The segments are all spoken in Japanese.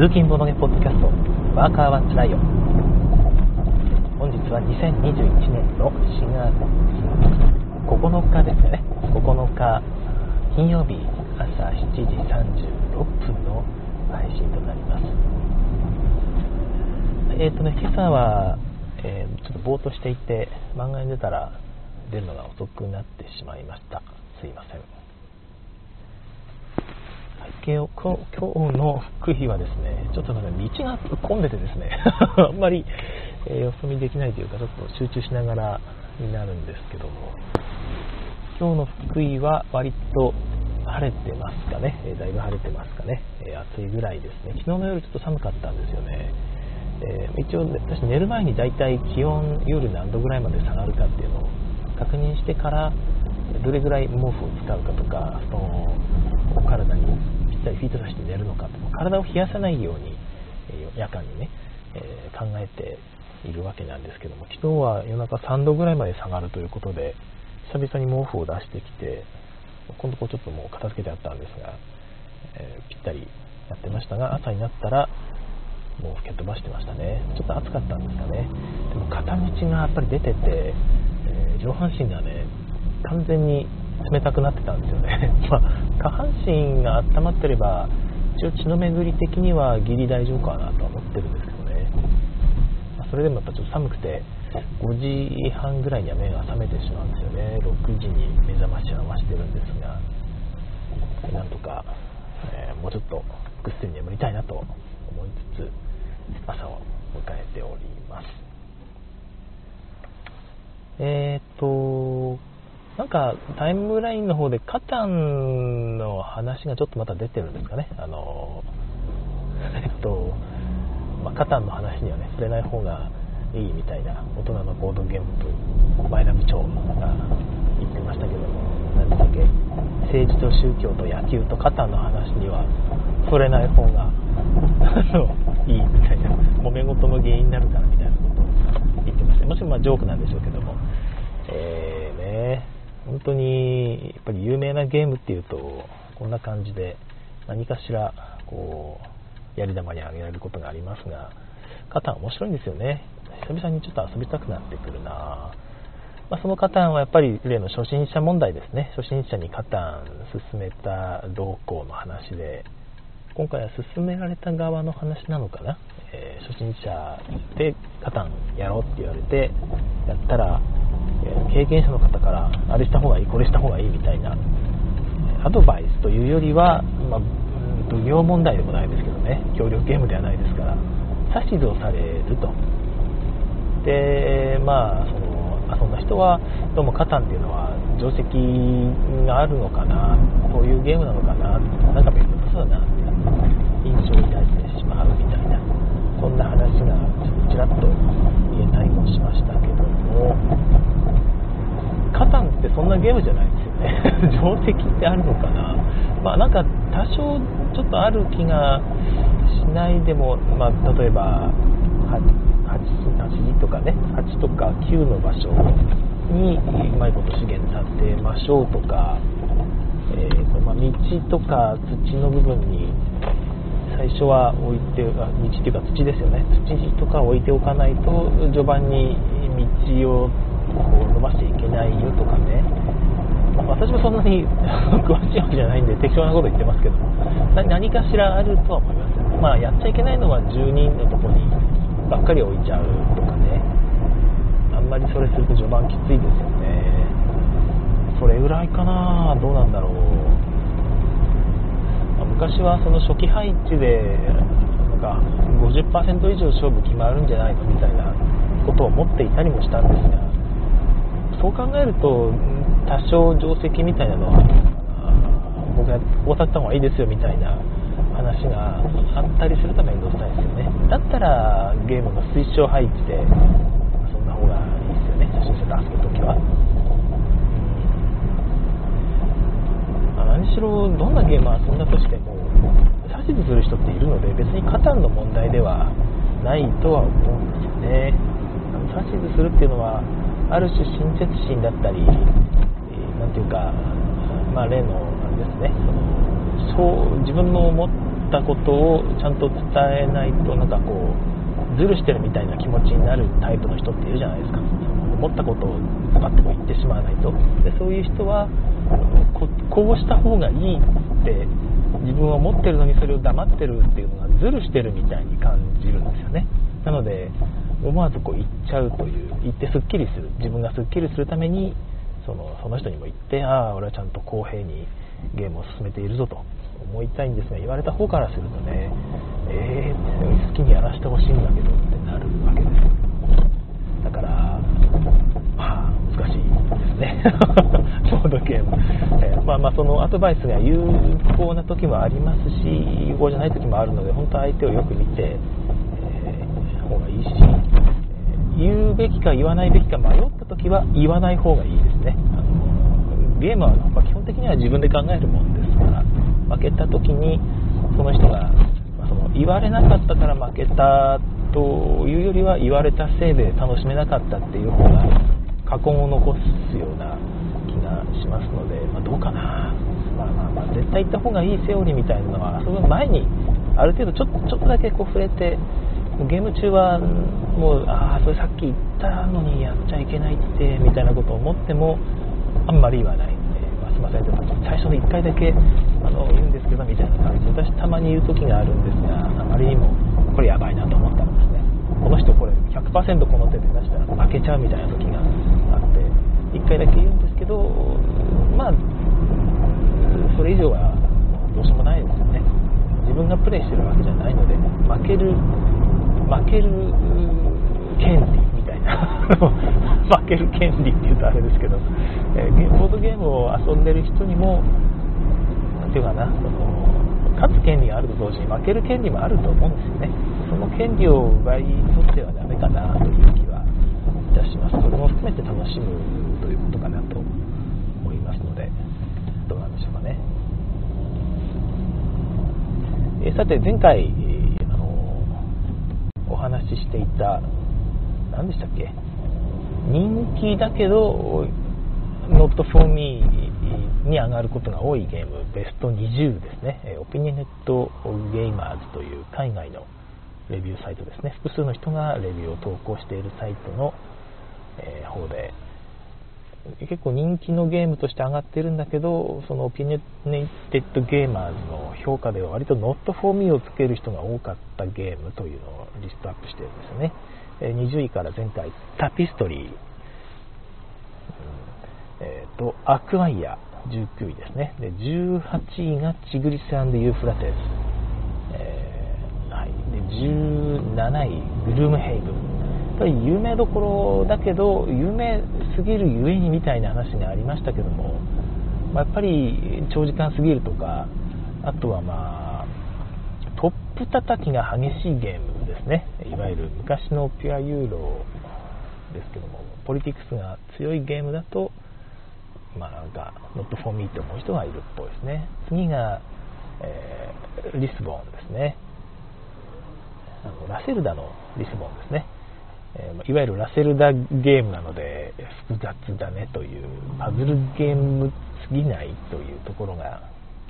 通勤ボドゲポッドキャストワーカーはつらいよ本日は2021年の4月9日ですね。9日金曜日朝7時36分の配信となります。えっ、ー、とね今朝は、えー、ちょっとぼーっとしていて漫画に出たら出るのが遅くなってしまいました。すいません。今日の福井はですね、ちょっと、ね、道が混んでてですね、あんまり、えー、よそ見できないというか、ちょっと集中しながらになるんですけども、今日の福井は割と晴れてますかね、えー、だいぶ晴れてますかね、えー、暑いぐらいですね、昨日の夜ちょっと寒かったんですよね。えー、一応、私寝る前に大体気温夜何度ぐらいまで下がるかっていうのを確認してからどれぐらい毛布を使うかとか布団を体にぴったりフィットさせて寝るのかとか体を冷やさないようにえ夜間にね、えー、考えているわけなんですけども昨日は夜中3度ぐらいまで下がるということで久々に毛布を出してきて今度こうちょっともう片付けてあったんですが、えー、ぴったりやってましたが朝になったらもう吹け飛ばしてましたね。ちょっと暑かったんですかね。でも片道がやっぱり出てて、えー、上半身がね完全に冷たくなってたんですよね、まあ、下半身が温まってれば一応血の巡り的にはギリ大丈夫かなとは思ってるんですけどね、まあ、それでもやっぱちょっと寒くて5時半ぐらいには目が覚めてしまうんですよね。6時に目覚ましは増してるんですが。なんとか、えー、もうちょっとぐっすり眠りたいなと思いつつ朝を迎えております。えっ、となんかタイムラインの方でカタンの話がちょっとまた出てるんですかね。あの、えっと、まあ、カタンの話にはね、触れない方がいいみたいな大人のボードゲームと前田部長が言ってましたけども、何だっけ、政治と宗教と野球とカタンの話には触れない方が いいみたいな、揉め事の原因になるからみたいなことを言ってました。もちろんまあジョークなんでしょうけども、えーね、本当にやっぱり有名なゲームっていうとこんな感じで何かしらこうやり玉にあげられることがありますがカタン面白いんですよね。久々にちょっと遊びたくなってくるな。まあ、そのカタンはやっぱり例の初心者問題ですね。初心者にカタン進めた動向の話で今回は進められた側の話なのかな、えー、初心者でカタンやろうって言われてやったら経験者の方からあれした方がいいこれした方がいいみたいなアドバイスというよりは、まあ、奉行問題でもないですけどね協力ゲームではないですから指図をされると。でまあそのそんな人はどうもカタンっていうのは定石があるのかなこういうゲームなのかななんか面倒くさそうだなって印象を抱いてしまうみたいなそんな話がちらっと言えたりもしましたけども。カタンってそんなゲームじゃないですよね。定石ってあるのかな。まあなんか多少ちょっとある気がしないでも、まあ、例えば 8, 8, とかね。8とか9の場所にうまいこと資源立てましょうとか、えーとまあ、道とか土の部分に最初は置いて道っていうか土ですよね。土とか置いておかないと序盤に道をこう伸ばしていけないよとかね、私もそんなに 詳しいわけじゃないんで適当なこと言ってますけど。何かしらあるとは思います、まあ、やっちゃいけないのは住人のとこにばっかり置いちゃうとかね。あんまりそれすると序盤きついですよね。それぐらいかな。どうなんだろう、ま、昔はその初期配置でなんか50%以上勝負決まるんじゃないのみたいなことを思っていたりもしたんですが。そう考えると多少定石みたいなのは僕がこうさった方がいいですよみたいな話があったりすると面倒くさいですよね。だったらゲームの推奨配置でそんな方がいいですよね。初心者と遊ぶときは、何しろどんなゲーム遊んだとしても指図する人っているので別にカタンの問題ではないとは思うんですよね。指図するっていうのはある種親切心だったり、えー、ていうか、まあ、例のあれですね。そのそう自分の持ったことをちゃんと伝えないとなんかこうズルしてるみたいな気持ちになるタイプの人っているじゃないですか。思ったことをパッと言ってしまわないと。でそういう人はこうした方がいいって自分は思ってるのにそれを黙ってるっていうのがズルしてるみたいに感じるんですよね。なので思わずこう言っちゃうという言ってすっきりする自分がすっきりするためにそのその人にも言ってああ俺はちゃんと公平にゲームを進めているぞと思いたいんですが言われた方からするとねえー、好きにやらせてほしいんだけどってなるわけで。すだからまあ難しいですね。ボードゲーム、えー、まあまあそのアドバイスが有効な時もありますし有効じゃない時もあるので本当相手をよく見て、方がいいし言うべきか言わないべきか迷った時は言わない方がいいですね。あのゲームはま基本的には自分で考えるもんですから負けた時にその人が、まその言われなかったから負けたというよりは言われたせいで楽しめなかったっていう方が過去を残すような気がしますので、まあ、どうかな、まあまあまあ、絶対行った方がいいセオリーみたいなのは遊ぶ前にある程度ちょちょっとだけこう触れてゲーム中はもうああそれさっき言ったのにやっちゃいけないってみたいなことを思ってもあんまり言わないんで、まあ、すいません。最初の1回だけあの言うんですけどみたいな感じで私たまに言う時があるんですがあまりにもこれやばいなと思ったんですね。この人これ100%この手で出したら負けちゃうみたいな時があって1回だけ言うんですけどまあそれ以上はどうしようもないですよね。自分がプレイしてるわけじゃないので負ける負ける権利みたいな。負ける権利って言うとあれですけど、えー、ボードゲームを遊んでる人にも何ていうかなその勝つ権利があると同時に負ける権利もあると思うんですよね。その権利を奪い取ってはダメかなという気はいたします。それも含めて楽しむということかなと思いますのでどうなんでしょうかね、さて前回話ししていた何でしたっけ？人気だけど Not for Me に上がることが多いゲームベスト20ですね。オピニネットゲーマーズという海外のレビューサイトですね。複数の人がレビューを投稿しているサイトの、え方で結構人気のゲームとして上がってるんだけどそのオピニネイテッドゲーマーズの評価では割と Not for Me をつける人が多かったゲームというのをリストアップしてるんですよね。20位から前回タピストリー、うん。えーと、アクアイア19位ですね。で18位がチグリスユーフラテス、えーはい、で17位グルームヘイブンぱり有名どころだけど有名すぎるゆえにみたいな話がありましたけども、まあ、やっぱり長時間すぎるとかあとはまあトップ叩きが激しいゲームですね。いわゆる昔のピュアユーロですけどもポリティクスが強いゲームだとまあなんか not for me って思う人がいるっぽいですね。次が、えー、リスボンですね。あのラセルダのリスボンですね。いわゆるラセルダゲームなので複雑だねというパズルゲームすぎないというところが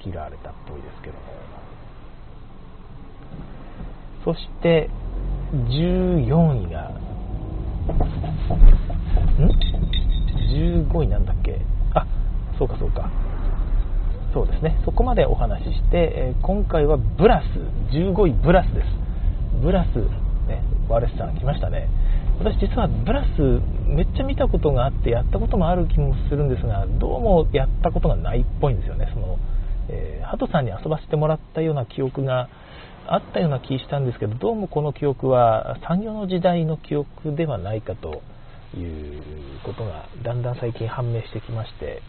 嫌われたっぽいですけども。そして14位がん？15位なんだっけ？あそうかそうか。そうですね。そこまでお話しして、え、今回はブラス。15位ブラスです。ブラスねワレスさん来ましたね。私実はブラスめっちゃ見たことがあってやったこともある気もするんですがどうもやったことがないっぽいんですよね。その、えー、ハトさんに遊ばせてもらったような記憶があったような気したんですけどどうもこの記憶は産業の時代の記憶ではないかということがだんだん最近判明してきまして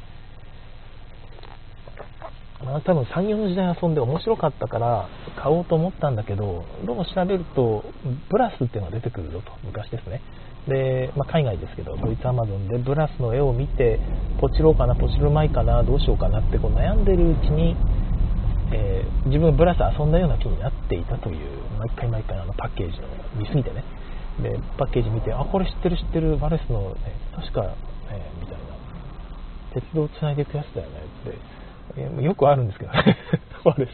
まあ、多分3、4の時代遊んで面白かったから買おうと思ったんだけど、どうも調べると、ブラスっていうのが出てくるぞと、昔ですね。で、まあ、海外ですけど、ドイツアマゾンでブラスの絵を見て、ポチろうかな、ポチるまいかな、どうしようかなってこう悩んでるうちに、えー、自分がブラス遊んだような気になっていたという、毎回毎回あのパッケージを見すぎてね。で、パッケージ見て、あ、これ知ってる知ってる、バレスの、ね、確か、え、みたいな。鉄道をつないでいくやつだよねって。よくあるんですけどね、フォレス。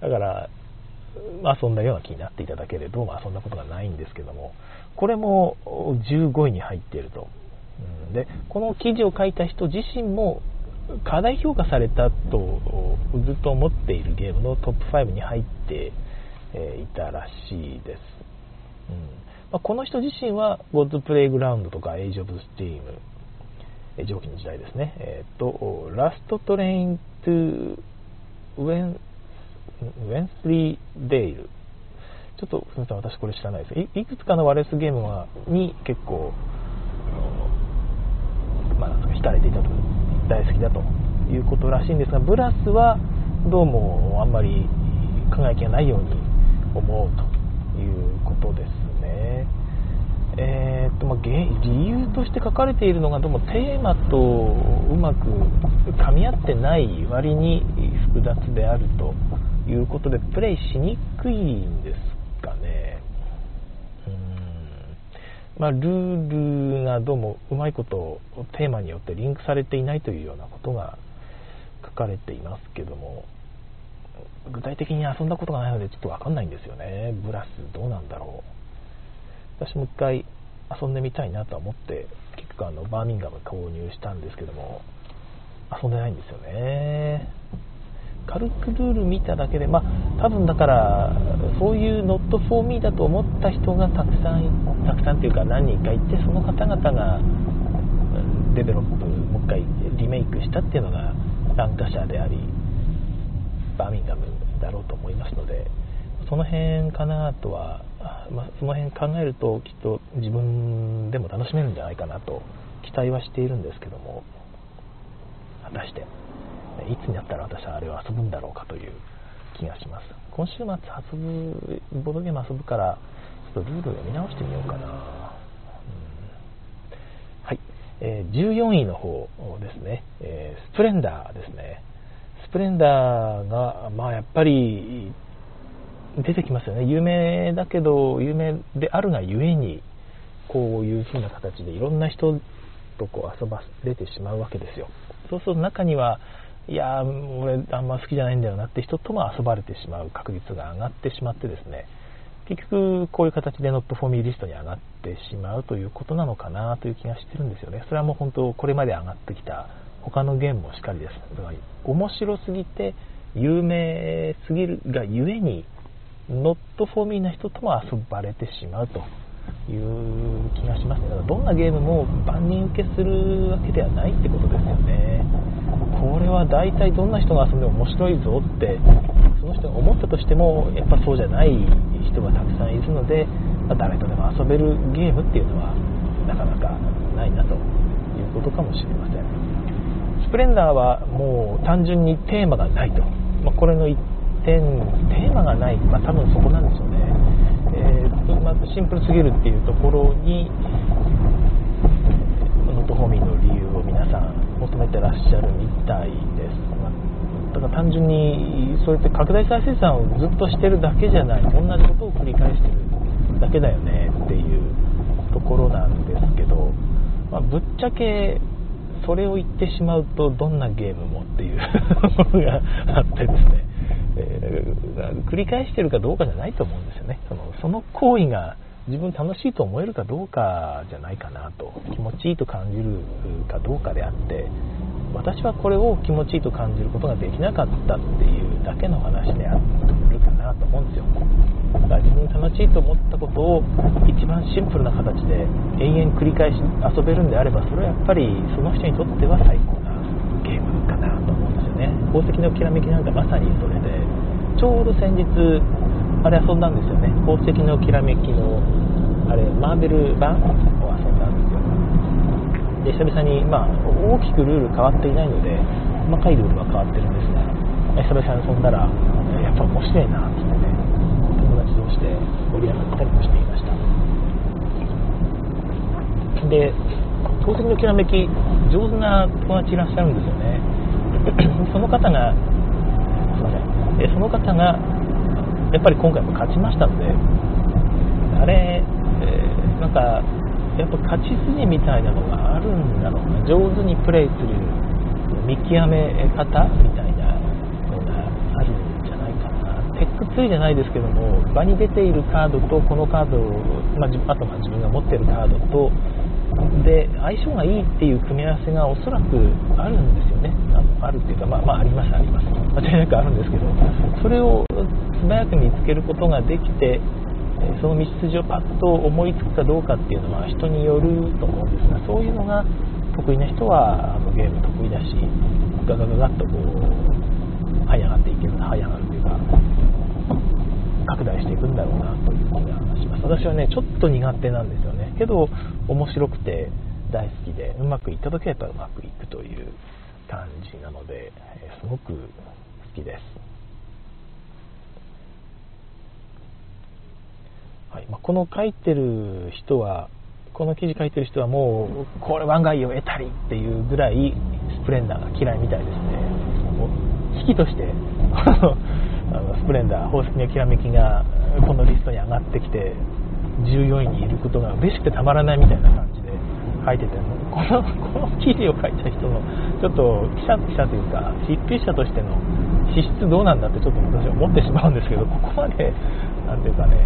だから、遊んだような気になっていただけれども遊んだことがないんですけども。これも15位に入っていると、でこの記事を書いた人自身も過大評価されたとずっと思っているゲームのトップ5に入っていたらしいです、うん。まあ、この人自身は God's Playground とか Age of Steam 蒸気の時代ですね、えーと、ラストトレイントゥウェンウェンスリーデイル。ちょっとすみません私これ知らないです。いくつかのワレスゲームはに結構まあ、浸れていたと大好きだということらしいんですがブラスはどうもあんまり輝きがないように思うということですね。えー、っとまあ、理由として書かれているのがどうもテーマとうまく噛み合ってない割に複雑であるということでプレイしにくいんですかね。まあ、ルールがどうもうまいことテーマによってリンクされていないというようなことが書かれていますけども具体的に遊んだことがないのでちょっと分かんないんですよね。ブラスどうなんだろう。私も一回遊んでみたいなとは思って結局あのバーミンガム購入したんですけども遊んでないんですよね。軽くルール見ただけで、まあ、多分だから、そういう not for me だと思った人がたくさん、たくさんというか何人かいて、その方々がデベロップ、もう一回リメイクしたっていうのがランカシャーであり、バーミンガムだろうと思いますので、その辺かなとは、まあ、その辺考えると、きっと自分でも楽しめるんじゃないかなと期待はしているんですけども、果たして。いつになったら私はあれを遊ぶんだろうかという気がします。今週末遊ぶボードゲーム遊ぶからちょっとルールを読み直してみようかな、うん、はい、えー、14位の方ですね、えー、スプレンダーですね。スプレンダーがまあやっぱり出てきますよね。有名だけど有名であるがゆえにこういう風な形でいろんな人とこう遊ばれてしまうわけですよ。そうすると中にはいや俺あんま好きじゃないんだよなって人とも遊ばれてしまう確率が上がってしまってですね結局こういう形でノットフォーミーリストに上がってしまうということなのかなという気がしてるんですよね。それはもう本当これまで上がってきた他のゲームもしっかりですだから面白すぎて有名すぎるがゆえにノットフォーミーな人とも遊ばれてしまうという気がしますねだからどんなゲームも万人受けするわけではないってことですよね。これは大体どんな人が遊んでも面白いぞってその人が思ったとしてもやっぱそうじゃない人がたくさんいるので、まあ、誰とでも遊べるゲームっていうのはなかなかないなということかもしれません。スプレンダーはもう単純にテーマがないと、まあ、これの一テーマがない、まあ、多分そこなんでしょうね、えーまあ、シンプルすぎるっていうところに not for me の理由を皆さん求めてらっしゃるみたいです、まあ、だから単純にそうやって拡大再生産をずっとしてるだけじゃない。同じことを繰り返してるだけだよねっていうところなんですけど、まあ、ぶっちゃけそれを言ってしまうとどんなゲームもっていう ものがあってですね。えー、繰り返してるかどうかじゃないと思うんですよね。そのその行為が自分楽しいと思えるかどうかじゃないかなと気持ちいいと感じるかどうかであって私はこれを気持ちいいと感じることができなかったっていうだけの話であるかなと思うんですよ。だから自分楽しいと思ったことを一番シンプルな形で延々繰り返し遊べるんであればそれはやっぱりその人にとっては最高なゲームかなと思うんですよね。宝石のきらめきなんかまさにそれちょうど先日あれ遊んだんですよね。宝石のきらめきのあれマーベル版を遊んだんですよ。で久々に、まあ、大きくルール変わっていないので細かいルールは変わってるんですが久々に遊んだらやっぱ面白いなってね友達同士で盛り上がったりもしていました。で宝石のきらめき上手な友達いらっしゃるんですよね。その方がえその方がやっぱり今回も勝ちましたのであれ、えー、なんかやっぱ勝ち筋みたいなのがあるんだろうな。上手にプレイする見極め方みたいなのがあるんじゃないかな。テックツリーじゃないですけども場に出ているカードとこのカード、まあ、あとまあ自分が持っているカードとで相性がいいっていう組み合わせがおそらくあるんですよね。あるっていうか、まあ、まあありますあります。間違いなくあるんですけどそれを素早く見つけることができてその道筋をパッと思いつくかどうかっていうのは人によると思うんですがそういうのが得意な人はあのゲーム得意だしガガガガッとこう這い上がっていける這い上がるというか拡大していくんだろうなという気がします。私はねちょっと苦手なんですよね。けど面白くて大好きでうまくいった時はやっぱうまくいくという感じなので、えすごく好きです。はい。まあ、この書いてる人はこの記事書いてる人はもうこれ湾外を得たりっていうぐらいスプレンダーが嫌いみたいですね。もう引きとして あのスプレンダー宝石のきらめきがこのリストに上がってきて14位にいることが嬉しくてたまらないみたいな感じで書いててこのこの記事を書いた人のちょっと記者記者というか執筆者としての資質どうなんだってちょっと私は思ってしまうんですけどここまで何ていうかね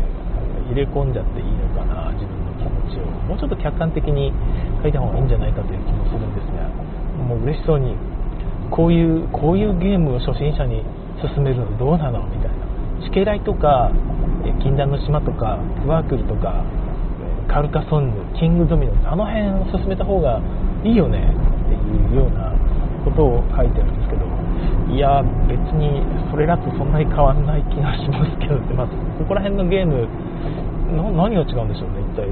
入れ込んじゃっていいのかな自分の気持ちを。もうちょっと客観的に書いた方がいいんじゃないかという気もするんですがもう嬉しそうにこういうこういうゲームを初心者に勧めるのどうなのみたいな。チケライとか禁断の島とかクワークルとかカルカソンヌキングドミノあの辺を進めた方がいいよねっていうようなことを書いてるんですけどいや別にそれだとそんなに変わんない気がしますけど、まあ、ここら辺のゲーム何が違うんでしょうね一体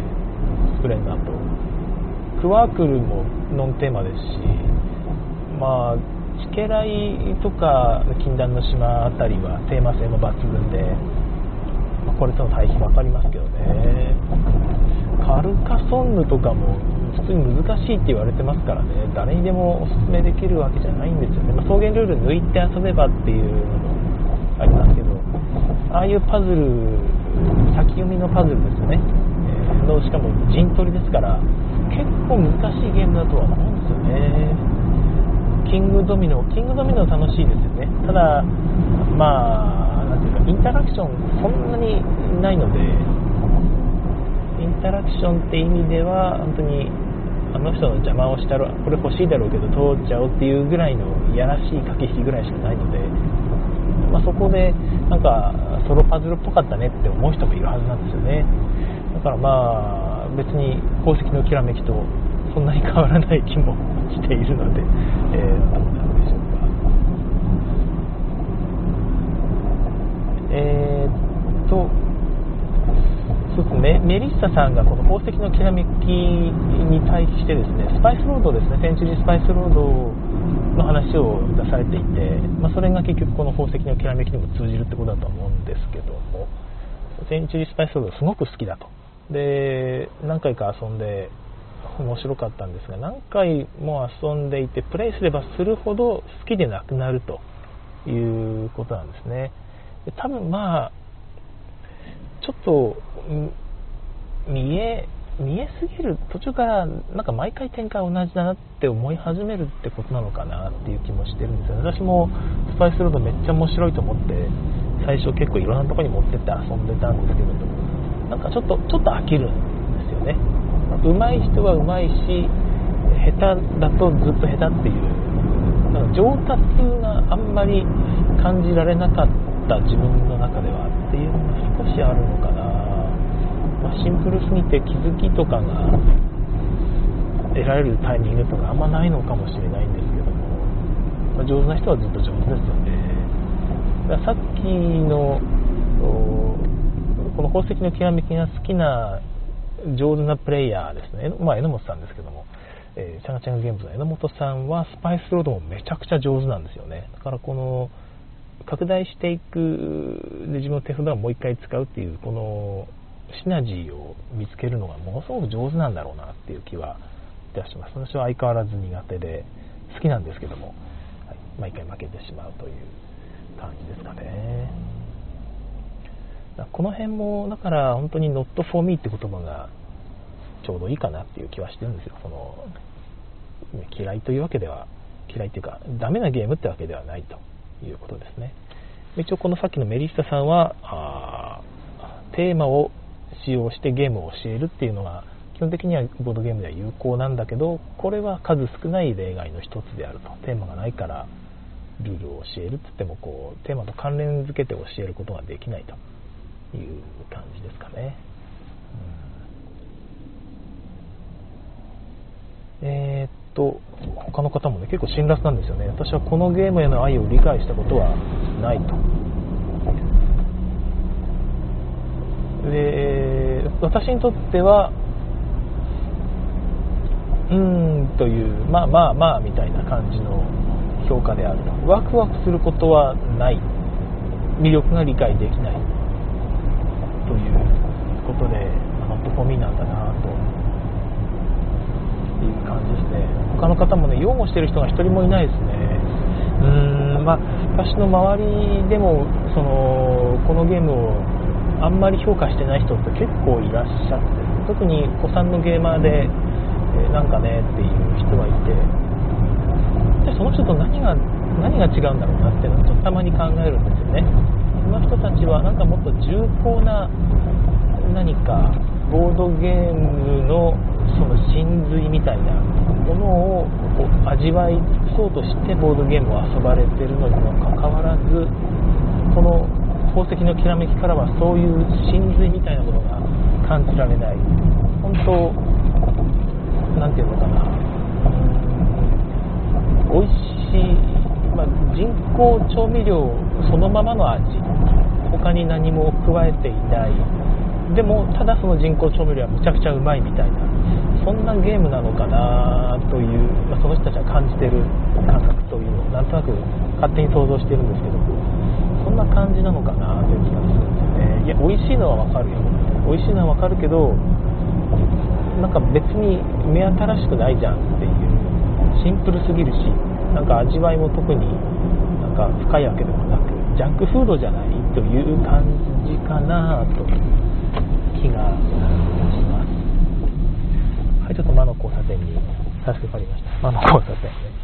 スプレンダーと。クワークルもノンテーマですしまあチケライとか禁断の島あたりはテーマ性も抜群で、まあ、これとの対比分かりますけどね。カルカソンヌとかも普通に難しいって言われてますからね。誰にでもおすすめできるわけじゃないんですよね、まあ、草原ルール抜いて遊べばっていうのもありますけど。ああいうパズル先読みのパズルですよね、えー、のしかも陣取りですから結構難しいゲームだとは思うんですよね。キングドミノキングドミノ楽しいですよね。ただまあなんていうかインタラクションそんなにないのでインタラクションって意味では本当にあの人の邪魔をしたらこれ欲しいだろうけど通っちゃおうっていうぐらいのいやらしい駆け引きぐらいしかないので、まあ、そこでなんかソロパズルっぽかったねって思う人もいるはずなんですよね。だからまあ別に宝石のきらめきとそんなに変わらない気もしているので、えー、どうなんでしょうか。えー、っとそうですね。メリッサさんがこの宝石のきらめきに対してですねスパイスロードですねセンチュリースパイスロードの話を出されていて、まあ、それが結局この宝石のきらめきにも通じるってことだと思うんですけどもセンチュリースパイスロードすごく好きだと。で何回か遊んで面白かったんですが何回も遊んでいてプレイすればするほど好きでなくなるということなんですね。で多分まあちょっと見え見えすぎる途中からなんか毎回展開同じだなって思い始めるってことなのかなっていう気もしてるんですよね。私もスパイスロードめっちゃ面白いと思って最初結構いろんなとこに持ってって遊んでたんですけどなんかちょっとちょっと飽きるんですよね。上手い人は上手いし下手だとずっと下手っていうなんか上達があんまり感じられなかった自分の中ではっていうのが少しあるのかな。まあ、シンプルすぎて気づきとかが得られるタイミングとかあんまないのかもしれないんですけども、まあ、上手な人はずっと上手ですよね。だからさっきのこの宝石のきらめきが好きな上手なプレイヤーですね、まあ、榎本さんですけども、えー、チャガチャガゲームズの榎本さんはスパイスロードもめちゃくちゃ上手なんですよね。だからこの拡大していくで自分の手札をもう一回使うっていうこのシナジーを見つけるのがものすごく上手なんだろうなっていう気はいたします。私は相変わらず苦手で好きなんですけども、はい、毎回負けてしまうという感じですかね。この辺もだから本当に not for me って言葉がちょうどいいかなっていう気はしてるんですよ。その嫌いというわけでは嫌いっていうかダメなゲームってわけではないということですね。一応このさっきのメリッサさんはあテーマを使用してゲームを教えるっていうのが基本的にはボードゲームでは有効なんだけどこれは数少ない例外の一つであると。テーマがないからルールを教えるって言ってもこうテーマと関連づけて教えることができないという感じですかね、うん、えー、っと他の方もね結構辛辣なんですよね。私はこのゲームへの愛を理解したことはないと。で私にとってはうーんというまあまあまあみたいな感じの評価である。とワクワクすることはない。魅力が理解できないということでノットフォーミーなんだなという感じですね。他の方もね擁護してる人が1人もいないですね。うーんまあ私の周りでもそのこのゲームをあんまり評価してない人って結構いらっしゃって特に子さんのゲーマーで、えなんかねっていう人がいてでその人と何が何が違うんだろうなっていうのをちょっとたまに考えるんですよね。その人たちはなんかもっと重厚な何かボードゲームのその真髄みたいなものをこう味わいそうとしてボードゲームを遊ばれてるのにもかかわらずこの宝石のきらめきからはそういう真髄みたいなものが感じられない。本当何て言うのかな。美味しい、まあ、人工調味料そのままの味。他に何も加えていない。でもただその人工調味料はむちゃくちゃうまいみたいな。そんなゲームなのかなという、まあ、その人たちが感じてる感覚というのをなんとなく勝手に想像してるんですけどんな感じなのかなという気がするんですよね。いや美味しいのはわかるよ。美味しいのはわかるけどなんか別に目新しくないじゃんっていう。シンプルすぎるしなんか味わいも特になんか深いわけでもなくジャンクフードじゃないという感じかなと気がします。はいちょっと魔の交差点に差し掛かりました。魔の交差点ね。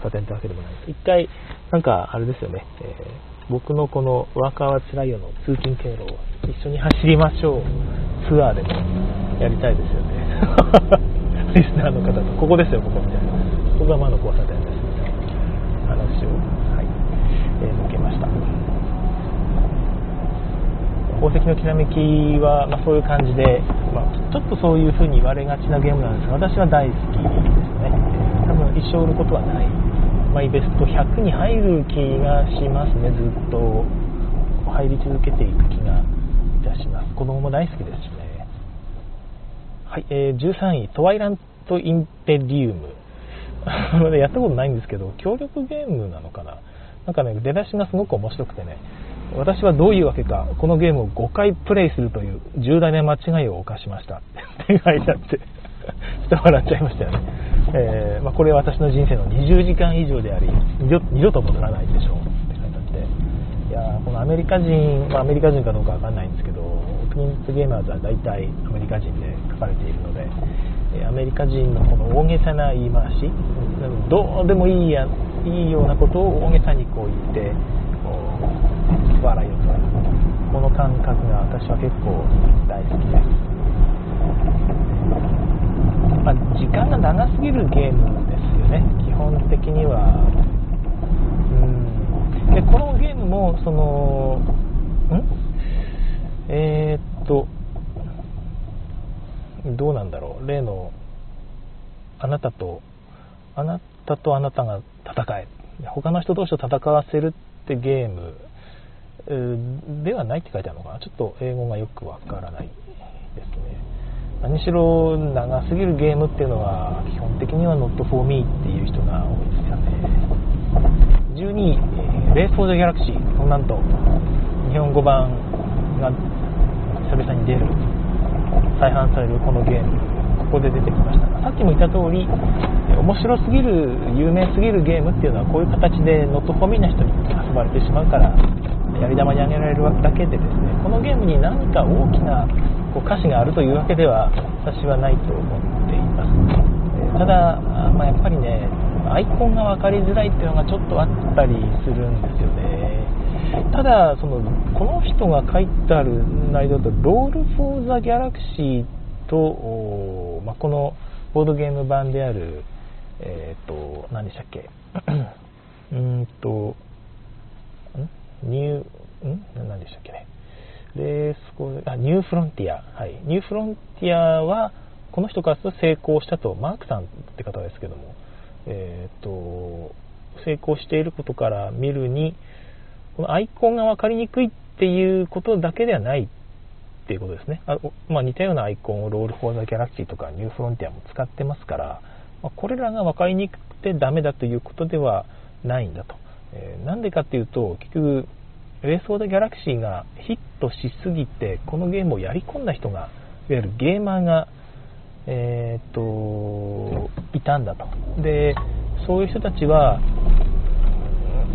差点ってわけでもないです一回なんかあれですよね、えー、僕のこのワーカーはつらいよの通勤経路を一緒に走りましょうツアーでもやりたいですよね リスナーの方と、ここですよ、ここみたいな。ここが魔の交差点ですみたいな話を、はい、えー、受けました。宝石のきらめきは、まあ、そういう感じで、まあ、ちょっとそういう風に言われがちなゲームなんですが、私は大好きですね。多分一生売ることはない。マイベスト100に入る気がしますね、ずっと入り続けていく気がいたします。子供も大好きですしね。はい、えー、13位、トワイラント・インペリウム。やったことないんですけど、協力ゲームなのかな？なんかね、出だしがすごく面白くてね、私はどういうわけか、このゲームを5回プレイするという重大な間違いを犯しましたって書いてあって、ちょっと笑っちゃいましたよね。えー、まあ、これは私の人生の20時間以上であり、二度と戻らないでしょうって書いてあって、いやこのアメリカ人、まあ、アメリカ人かどうかわかんないんですけど、プリンスゲーマーズは大体アメリカ人で書かれているので、えアメリカ人のこの大げさな言い回し、どうでもいいやいいようなことを大げさにこう言って、こう笑いを取る。この感覚が私は結構大好きです。まあ、時間が長すぎるゲームですよね、基本的には。うんでこのゲームもそのん？えー、っと、どうなんだろう。例の、あなたと、あなたとあなたが戦え。他の人同士を戦わせるってゲーム、ではないって書いてあるのかな。ちょっと英語がよくわからないですね。何しろ長すぎるゲームっていうのは基本的には not for me っていう人が多いですよね。12位、えー、レース・フォー・ザ・ギャラクシー。なんと、日本語版が久々に出る再販されるこのゲームここで出てきましたがさっきも言った通り面白すぎる有名すぎるゲームっていうのはこういう形でノットフォーミーな人に遊ばれてしまうからやり玉にあげられるだけでですねこのゲームに何か大きなこう歌詞があるというわけでは私はないと思っています。ただ、まあ、やっぱりねアイコンが分かりづらいっていうのがちょっとあったりするんですよね。ただそのこの人が書いてある内容と「Roll for the Galaxy と」まあ、このボードゲーム版であるえっ、ー、と何でしたっけ？うーんとん？ニューん？何でしたっけね？レースコあ New Frontier はい New Frontier はこの人からすると成功したとマークさんって方ですけどもえっ、ー、と成功していることから見るにこのアイコンが分かりにくいっていうことだけではないっていうことですね。あまあ、似たようなアイコンを Roll for the Galaxy とか New Frontier も使ってますから、まあ、これらが分かりにくくてダメだということではないんだと。えー、なんでかっていうと、結局、 Race for the Galaxy がヒットしすぎて、このゲームをやり込んだ人が、いわゆるゲーマーが、えー、っと、いたんだと。で、そういう人たちは、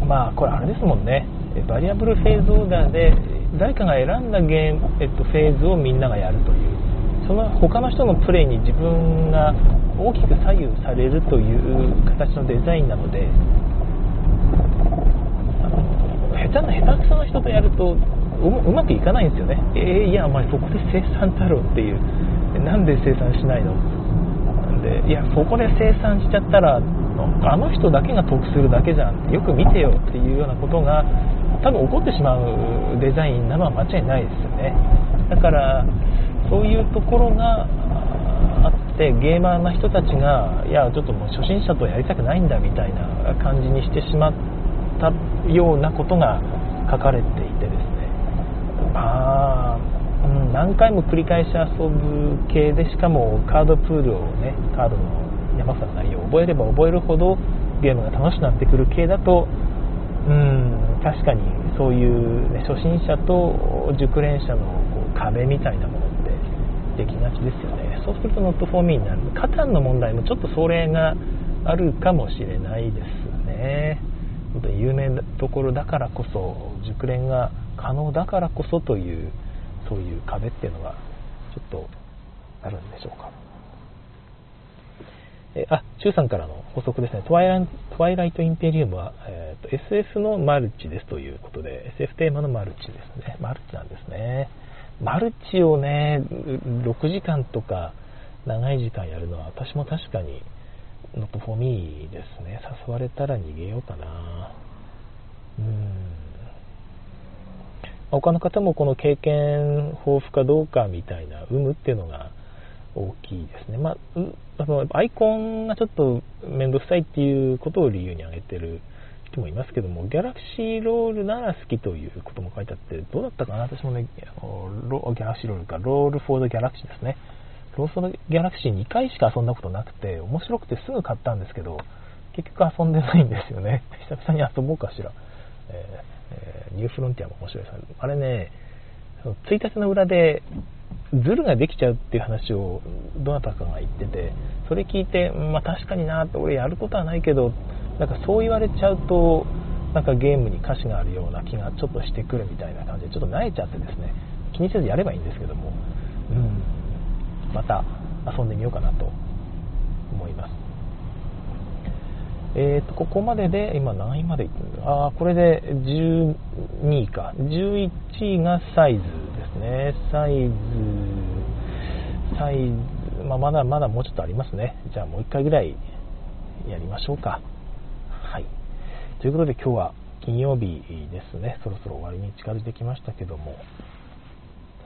まあ、これあれですもんね。バリアブルフェーズオーダーで誰かが選んだゲーム、えっと、フェーズをみんながやるというその他の人のプレイに自分が大きく左右されるという形のデザインなので下手な下手くそな人とやるとうまくいかないんですよね。えー、いやお前そこで生産だろっていう。なんで生産しないの？でいやそこで生産しちゃったらあの人だけが得するだけじゃん。よく見てよっていうようなことが多分起こってしまうデザインなのは間違いないですよね。だからそういうところがあってゲーマーな人たちがいやちょっともう初心者とやりたくないんだみたいな感じにしてしまったようなことが書かれていてですね。まあ、うん、何回も繰り返し遊ぶ系でしかもカードプールをねカードの山札の内容を覚えれば覚えるほどゲームが楽しくなってくる系だとうん確かにそういう、ね、初心者と熟練者のこう壁みたいなものってできがちですよね。そうするとノットフォーミーになる。カタンの問題もちょっとそれがあるかもしれないですね。本当に有名なところだからこそ熟練が可能だからこそというそういう壁っていうのがちょっとあるんでしょうかえあ、中さんからの補足ですね。トワイラトワイライトインペリウムは、えーと、SF のマルチですということで、SF テーマのマルチですね。マルチなんですね。マルチをね、6時間とか長い時間やるのは私も確かに not for me ですね。誘われたら逃げようかな。うん。他の方もこの経験豊富かどうかみたいな有無っていうのが大きいですね。まあ、あのアイコンがちょっと面倒くさいっていうことを理由に挙げてる人もいますけども、ギャラクシーロールなら好きということも書いてあって、どうだったかな？私もね、ロギャラクシーロールか、ロールフォードギャラクシーですね。ローソードギャラクシー2回しか遊んだことなくて、面白くてすぐ買ったんですけど、結局遊んでないんですよね。久々に遊ぼうかしら。えーえー、ニューフロンティアも面白いです。あれね、1日の裏でズルができちゃうっていう話をどなたかが言っててそれ聞いて、まあ、確かになって俺やることはないけどなんかそう言われちゃうとなんかゲームに歌詞があるような気がちょっとしてくるみたいな感じでちょっと慣れちゃってですね気にせずやればいいんですけども、うん、また遊んでみようかなと思います。えーと、ここまでで今何位までいってるんだ？ああこれで12位か。11位がサイズですね。サイズサイズ、まあ、まだまだもうちょっとありますね。じゃあもう1回ぐらいやりましょうか。はい。ということで今日は金曜日ですね。そろそろ終わりに近づいてきましたけども。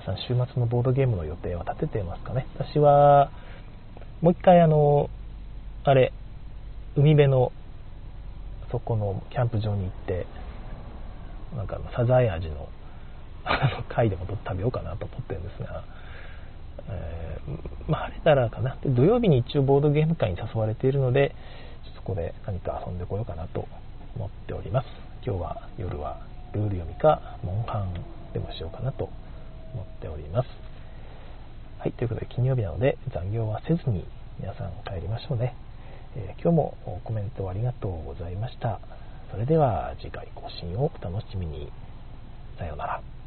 さん週末のボードゲームの予定は立ててますかね？私はもう一回あのあれ海辺のそこのキャンプ場に行ってなんかサザエ味の 貝でも食べようかなと思ってるんですが、えー、まあ、晴れたらかな。で土曜日に一応ボードゲーム会に誘われているのでそこで何か遊んでこようかなと思っております。今日は夜はルール読みかモンハンでもしようかなと思っておりますはいということで金曜日なので残業はせずに皆さん帰りましょうねえ今日もコメントありがとうございました。それでは次回更新をお楽しみに。さようなら。